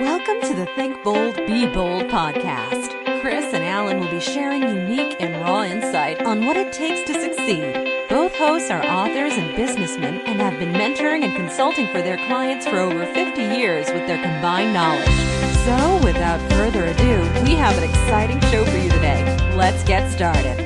Welcome to the Think Bold, Be Bold podcast. Chris and Alan will be sharing unique and raw insight on what it takes to succeed. Both hosts are authors and businessmen and have been mentoring and consulting for their clients for over 50 years with their combined knowledge. So, without further ado, we have an exciting show for you today. Let's get started.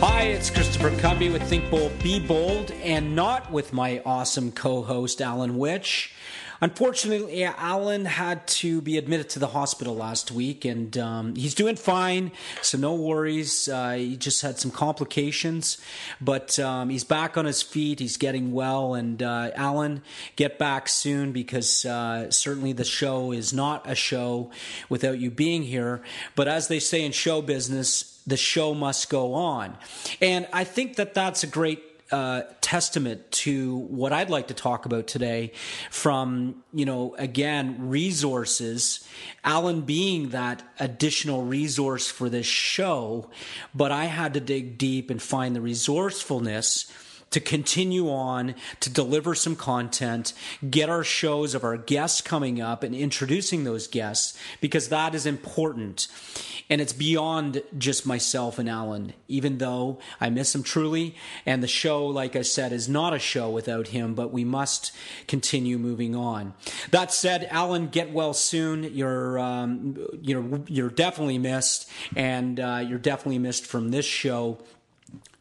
Hi, it's Christopher Cumby with Think Bold, Be Bold, and not with my awesome co host, Alan Witch. Unfortunately, Alan had to be admitted to the hospital last week, and um, he's doing fine, so no worries. Uh, he just had some complications, but um, he's back on his feet. He's getting well, and uh, Alan, get back soon because uh, certainly the show is not a show without you being here. But as they say in show business, the show must go on, and I think that that's a great uh, testament to what I'd like to talk about today from, you know, again, resources, Alan being that additional resource for this show, but I had to dig deep and find the resourcefulness to continue on to deliver some content, get our shows of our guests coming up and introducing those guests because that is important. And it's beyond just myself and Alan, even though I miss him truly. And the show, like I said, is not a show without him, but we must continue moving on. That said, Alan, get well soon. You're, um, you're, you're definitely missed, and uh, you're definitely missed from this show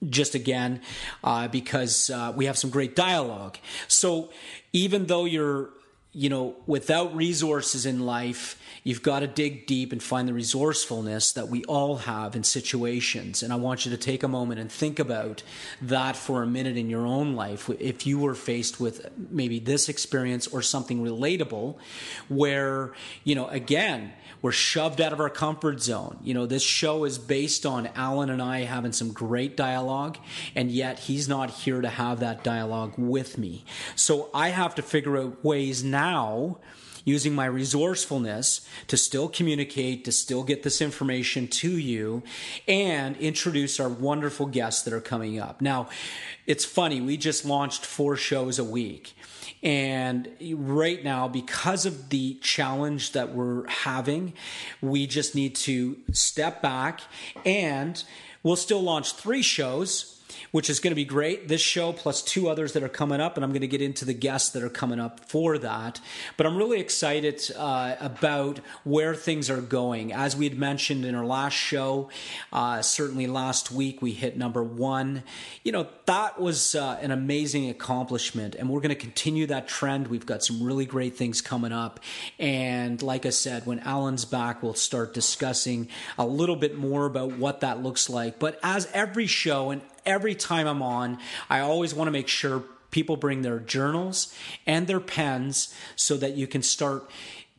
just again uh, because uh, we have some great dialogue. So even though you're you know, without resources in life, you've got to dig deep and find the resourcefulness that we all have in situations. And I want you to take a moment and think about that for a minute in your own life. If you were faced with maybe this experience or something relatable, where, you know, again, we're shoved out of our comfort zone. You know, this show is based on Alan and I having some great dialogue, and yet he's not here to have that dialogue with me. So I have to figure out ways now using my resourcefulness to still communicate, to still get this information to you, and introduce our wonderful guests that are coming up. Now, it's funny, we just launched four shows a week. And right now, because of the challenge that we're having, we just need to step back and we'll still launch three shows which is going to be great. This show plus two others that are coming up, and I'm going to get into the guests that are coming up for that. But I'm really excited uh, about where things are going. As we had mentioned in our last show, uh, certainly last week we hit number one. You know, that was uh, an amazing accomplishment, and we're going to continue that trend. We've got some really great things coming up. And like I said, when Alan's back, we'll start discussing a little bit more about what that looks like. But as every show and every time I'm on, I always want to make sure people bring their journals and their pens so that you can start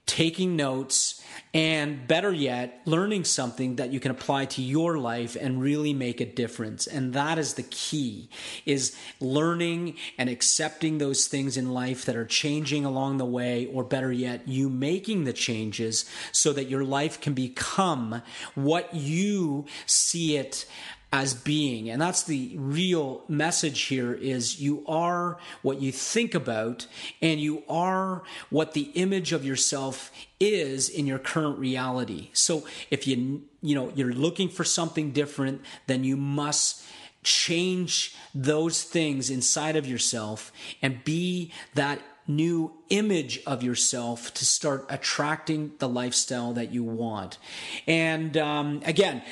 taking notes and better yet, learning something that you can apply to your life and really make a difference. And that is the key is learning and accepting those things in life that are changing along the way, or better yet, you making the changes so that your life can become what you see it as being. And that's the real message here is you are what you think about and you are what the image of yourself is in your current reality. So if you you know you're looking for something different then you must change those things inside of yourself and be that new image of yourself to start attracting the lifestyle that you want. And um, again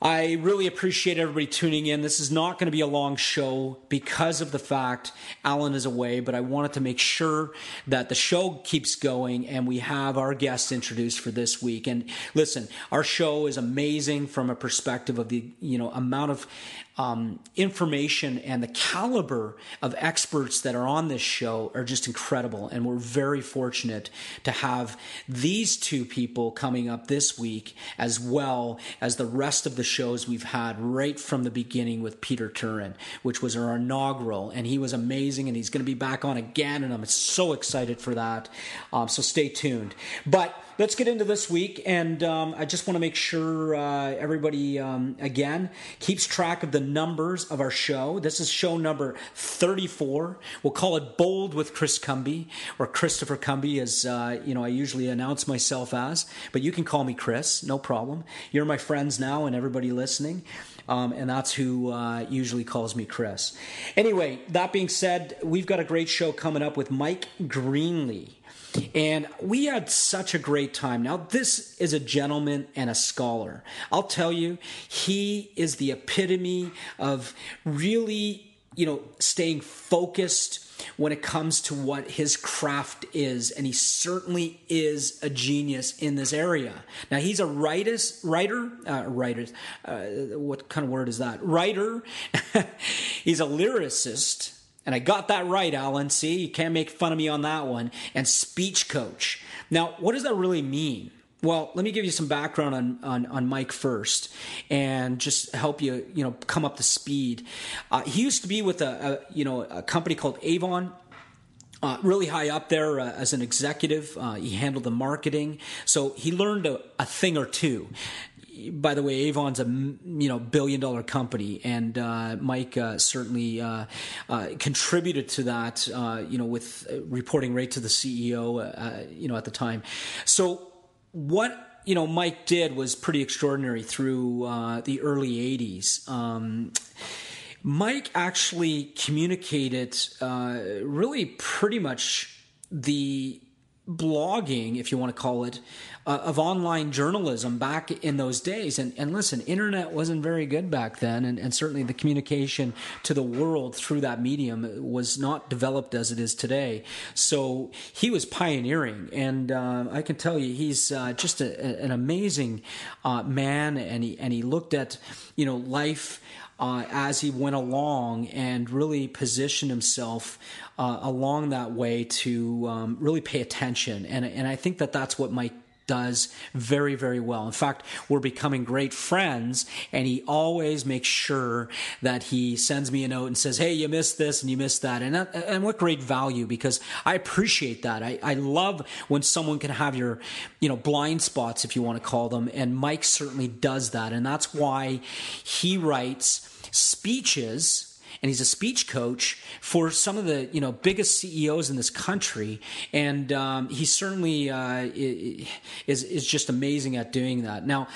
I really appreciate everybody tuning in. This is not going to be a long show because of the fact Alan is away, but I wanted to make sure that the show keeps going and we have our guests introduced for this week. And listen, our show is amazing from a perspective of the, you know, amount of um, information and the caliber of experts that are on this show are just incredible. And we're very fortunate to have these two people coming up this week, as well as the rest of the shows we've had right from the beginning with Peter Turin, which was our inaugural. And he was amazing, and he's going to be back on again. And I'm so excited for that. Um, so stay tuned. But let's get into this week. And um, I just want to make sure uh, everybody, um, again, keeps track of the numbers of our show. This is show number 34. We'll call it Bold with Chris Cumby, or Christopher Cumby, as uh, you know, I usually announce myself as. But you can call me Chris, no problem. You're my friends now, and everybody listening. Um, and that's who uh, usually calls me Chris. Anyway, that being said, we've got a great show coming up with Mike Greenly. And we had such a great time. Now, this is a gentleman and a scholar. I'll tell you, he is the epitome of really, you know, staying focused when it comes to what his craft is, and he certainly is a genius in this area. Now he's a writers, writer, uh, writer. Uh, what kind of word is that? Writer. he's a lyricist. And I got that right, Alan. See, you can't make fun of me on that one. And speech coach. Now, what does that really mean? Well, let me give you some background on, on, on Mike first and just help you, you know, come up to speed. Uh, he used to be with a, a, you know, a company called Avon. Uh, really high up there uh, as an executive. Uh, he handled the marketing. So he learned a, a thing or two by the way, Avon's a you know billion dollar company, and uh, Mike uh, certainly uh, uh contributed to that. Uh, you know, with reporting right to the CEO. You know, at the time. So what you know Mike did was pretty extraordinary through uh, the early '80s. Um, Mike actually communicated uh, really pretty much the blogging, if you want to call it, uh, of online journalism back in those days. And, and listen, internet wasn't very good back then, and, and certainly the communication to the world through that medium was not developed as it is today. So he was pioneering, and uh, I can tell you, he's uh, just a, an amazing uh, man, and he and he looked at you know life. Uh, as he went along and really positioned himself uh, along that way to um, really pay attention. And, and I think that that's what Mike does very, very well. In fact, we're becoming great friends, and he always makes sure that he sends me a note and says, Hey, you missed this and you missed that. And, that, and what great value because I appreciate that. I, I love when someone can have your, you know, blind spots, if you want to call them. And Mike certainly does that. And that's why he writes speeches and he's a speech coach for some of the you know biggest CEOs in this country, and um, he certainly uh, is is just amazing at doing that. Now,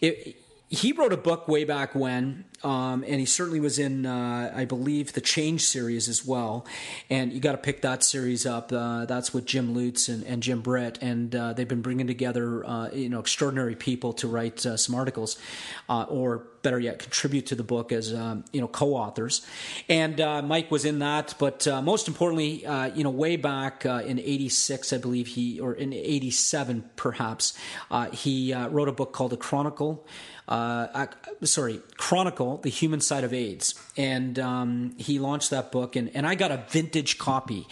it, he wrote a book way back when um, and he certainly was in, uh, I believe, the Change series as well. And you got to pick that series up. Uh, that's with Jim Lutz and, and Jim Britt, and uh, they've been bringing together, uh, you know, extraordinary people to write uh, some articles, uh, or better yet, contribute to the book as um, you know co-authors. And Mike was in that, but most importantly, you know, way back in '86, I believe he, or in '87 perhaps, he wrote a book called The Chronicle. sorry, Chronicle the Human Side of AIDS. And um, he launched that book, and, and I got a vintage copy.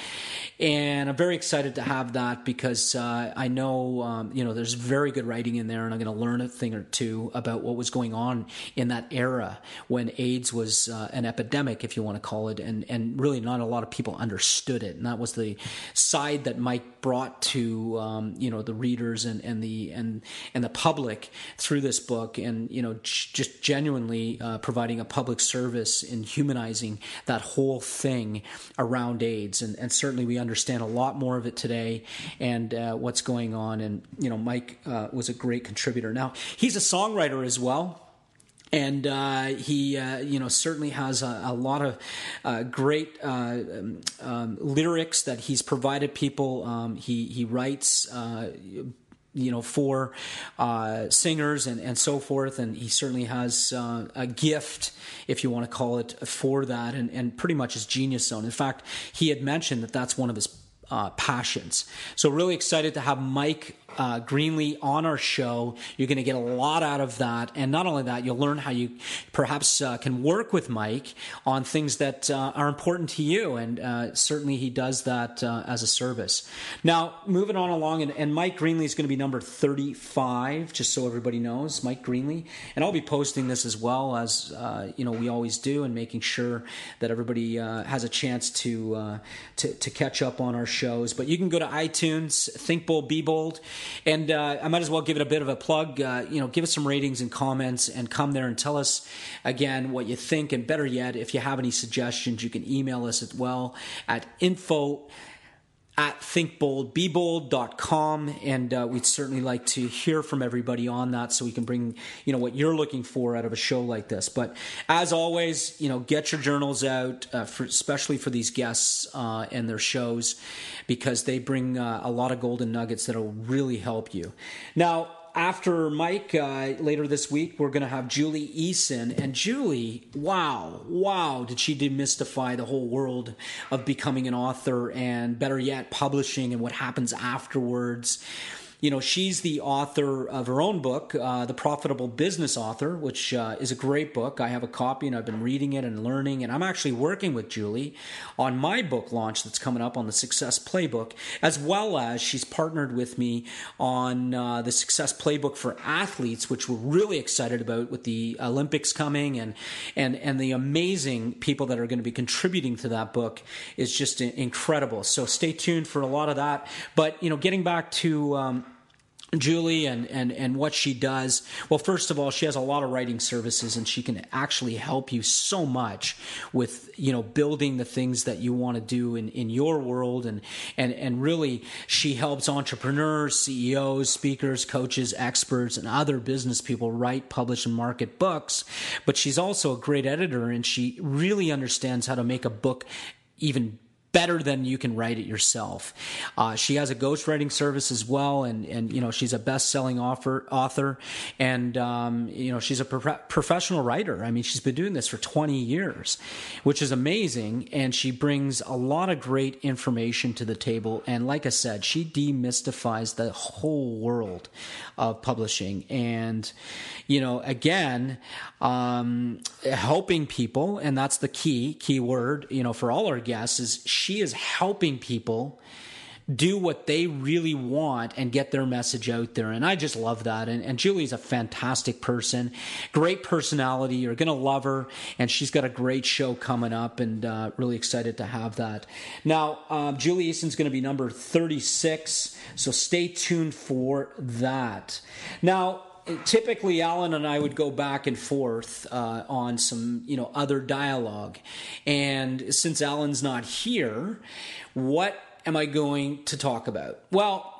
And I'm very excited to have that because uh, I know, um, you know, there's very good writing in there, and I'm going to learn a thing or two about what was going on in that era when AIDS was uh, an epidemic, if you want to call it, and, and really not a lot of people understood it. And that was the side that Mike brought to, um, you know, the readers and, and the and and the public through this book, and you know, just genuinely uh, providing a public service in humanizing that whole thing around AIDS. And, and certainly we understand a lot more of it today and uh, what's going on. And, you know, Mike uh, was a great contributor. Now, he's a songwriter as well and uh, he, uh, you know, certainly has a, a lot of uh, great uh, um, um, lyrics that he's provided people. Um, he he writes uh, you know, for uh, singers and, and so forth. And he certainly has uh, a gift, if you want to call it, for that, and, and pretty much his genius zone. In fact, he had mentioned that that's one of his uh, passions. So, really excited to have Mike uh, Greenly on our show. You're going to get a lot out of that. And not only that, you'll learn how you perhaps uh, can work with Mike on things that uh, are important to you. And uh, certainly he does that uh, as a service. Now, moving on along, and, and Mike Greenly is going to be number 35, just so everybody knows, Mike Greenly. And I'll be posting this as well as, uh, you know, we always do, and making sure that everybody has a chance to, to, to catch up on our shows. But you can go to iTunes, Think Bold, Be Bold And uh, I might as well give it a bit of a plug. Uh, you know, give us some ratings and comments, and come there and tell us again what you think. And better yet, if you have any suggestions, you can email us as well at info at thinkboldbebold.com and uh, we'd certainly like to hear from everybody on that so we can bring you know what you're looking for out of a show like this. But as always you know get your journals out uh, for, especially for these guests uh, and their shows because they bring uh, a lot of golden nuggets that'll really help you. Now after Mike uh, later this week, we're going to have Julie Eason. And Julie, wow, wow, did she demystify the whole world of becoming an author and better yet, publishing and what happens afterwards you know, she's the author of her own book, uh, The Profitable Business Author, which uh, is a great book. I have a copy and I've been reading it and learning. And I'm actually working with Julie on my book launch that's coming up on the Success Playbook, as well as she's partnered with me on uh, the Success Playbook for athletes, which we're really excited about with the Olympics coming and and and the amazing people that are going to be contributing to that book is just incredible. So stay tuned for a lot of that. But you know, getting back to um, Julie and, and, and what she does. Well, first of all, she has a lot of writing services and she can actually help you so much with, you know, building the things that you want to do in, in your world. And, and, and really, she helps entrepreneurs, CEOs, speakers, coaches, experts, and other business people write, publish, and market books. But she's also a great editor and she really understands how to make a book even better than you can write it yourself. Uh, she has a ghostwriting service as well, and and you know she's a best-selling author, author, and um, you know she's a pro- professional writer. I mean, she's been doing this for 20 years, which is amazing, and she brings a lot of great information to the table. And like I said, she demystifies the whole world of publishing, and you know, again, um, helping people, and that's the key key word. You know, for all our guests is she is helping people do what they really want and get their message out there. And I just love that. And, and Julie's a fantastic person, great personality. You're going to love her. And she's got a great show coming up and uh, really excited to have that. Now, um, Julie Eason's going to be number 36. So stay tuned for that. Now, typically Alan and I would go back and forth uh, on some you know other dialogue, and since Alan's not here, what am I going to talk about? Well,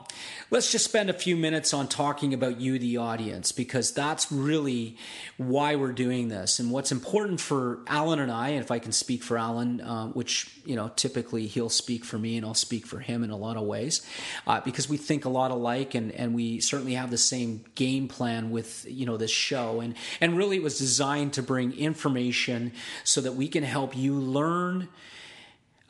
let's just spend a few minutes on talking about you, the audience, because that's really why we're doing this. And what's important for Alan and I, and if I can speak for Alan, uh, which, you know, typically he'll speak for me and I'll speak for him in a lot of ways, uh, because we think a lot alike and, and we certainly have the same game plan with, you know, this show. And, and really it was designed to bring information so that we can help you learn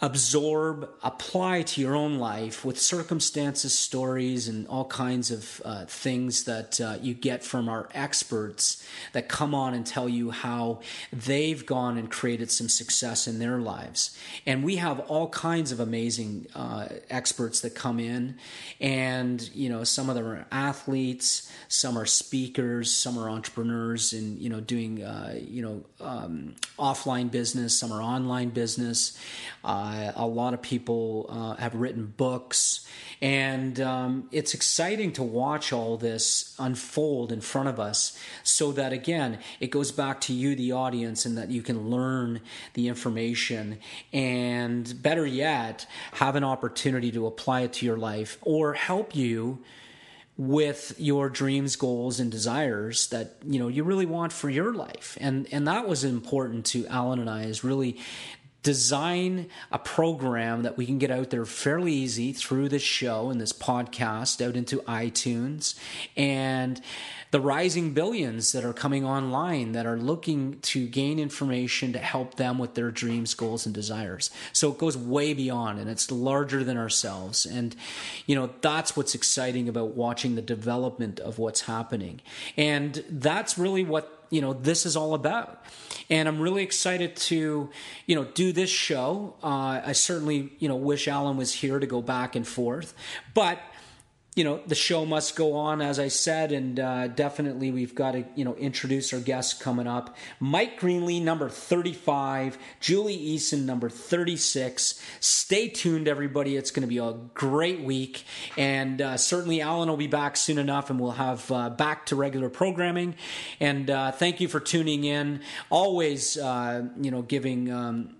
absorb, apply to your own life with circumstances, stories, and all kinds of uh, things that uh, you get from our experts that come on and tell you how they've gone and created some success in their lives. And we have all kinds of amazing uh, experts that come in, and you know, some of them are athletes, some are speakers, some are entrepreneurs, and you know, doing uh, you know um, offline business, some are online business. Uh, a lot of people uh, have written books, and um, it's exciting to watch all this unfold in front of us. So that again, it goes back to you, the audience, and that you can learn the information, and better yet, have an opportunity to apply it to your life or help you with your dreams goals and desires that you know you really want for your life and and that was important to alan and i is really design a program that we can get out there fairly easy through this show and this podcast out into iTunes and the rising billions that are coming online that are looking to gain information to help them with their dreams, goals, and desires. So it goes way beyond and it's larger than ourselves. And, you know, that's what's exciting about watching the development of what's happening. And that's really what you know this is all about. And i'm really excited to you know do this show. Uh, i certainly you know wish alan was here to go back and forth. But you know the show must go on as i said and uh, definitely we've got to you know introduce our guests coming up. Mike greenly number 35 julie eason number 36 stay tuned everybody. It's going to be a great week and uh, certainly alan will be back soon enough and we'll have uh, back to regular programming. And uh, thank you for tuning in. Always uh, you know giving um,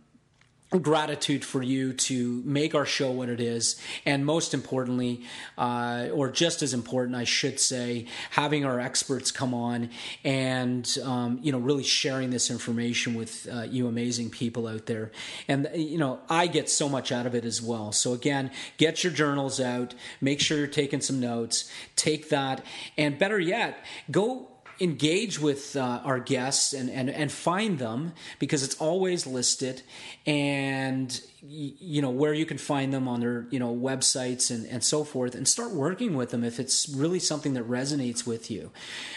gratitude for you to make our show what it is. And most importantly uh, or just as important i should say having our experts come on and um, you know really sharing this information with uh, you amazing people out there. And you know i get so much out of it as well. So again get your journals out. Make sure you're taking some notes. Take that. And better yet go engage with uh, our guests and, and, and find them because it's always listed and you know where you can find them on their you know websites and, and so forth and start working with them if it's really something that resonates with you.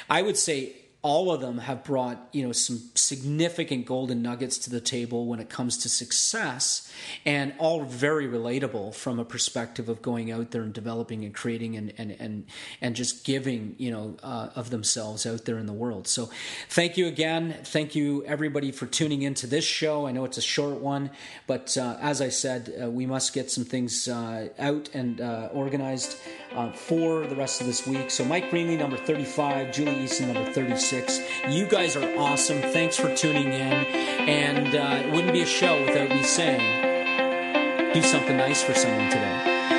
I would say all of them have brought you know some significant golden nuggets to the table when it comes to success and all very relatable from a perspective of going out there and developing and creating and and and, and just giving you know uh, of themselves out there in the world. So thank you again. Thank you everybody for tuning into this show. I know it's a short one but uh, as i said uh, we must get some things uh, out and uh, organized uh, for the rest of this week. So mike greenly number 35 julie eason number 36 you guys are awesome. Thanks for tuning in. And uh, it wouldn't be a show without me saying, do something nice for someone today.